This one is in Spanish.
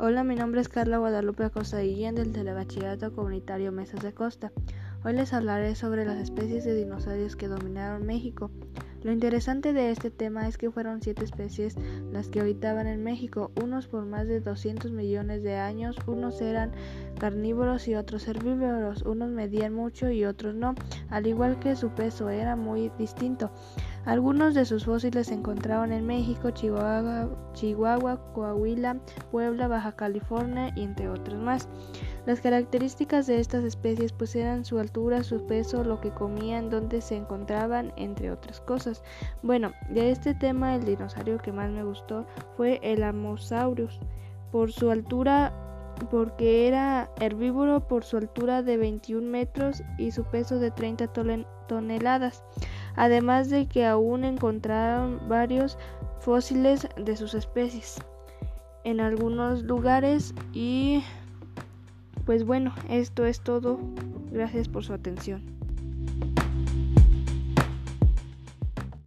Hola, mi nombre es Carla Guadalupe Acosta Guillén del Telebachillerato Comunitario Mesas de Costa. Hoy les hablaré sobre las especies de dinosaurios que dominaron México. Lo interesante de este tema es que fueron siete especies las que habitaban en México, unos por más de 200 millones de años, unos eran carnívoros y otros herbívoros, unos medían mucho y otros no, al igual que su peso era muy distinto. Algunos de sus fósiles se encontraron en México, Chihuahua, Coahuila, Puebla, Baja California y entre otros más. Las características de estas especies pues eran su altura, su peso, lo que comían, dónde se encontraban, entre otras cosas. Bueno, de este tema el dinosaurio que más me gustó fue el Amosaurus. Por su altura porque era herbívoro por su altura de 21 metros y su peso de 30 toneladas además de que aún encontraron varios fósiles de sus especies en algunos lugares y pues bueno, esto es todo. Gracias por su atención.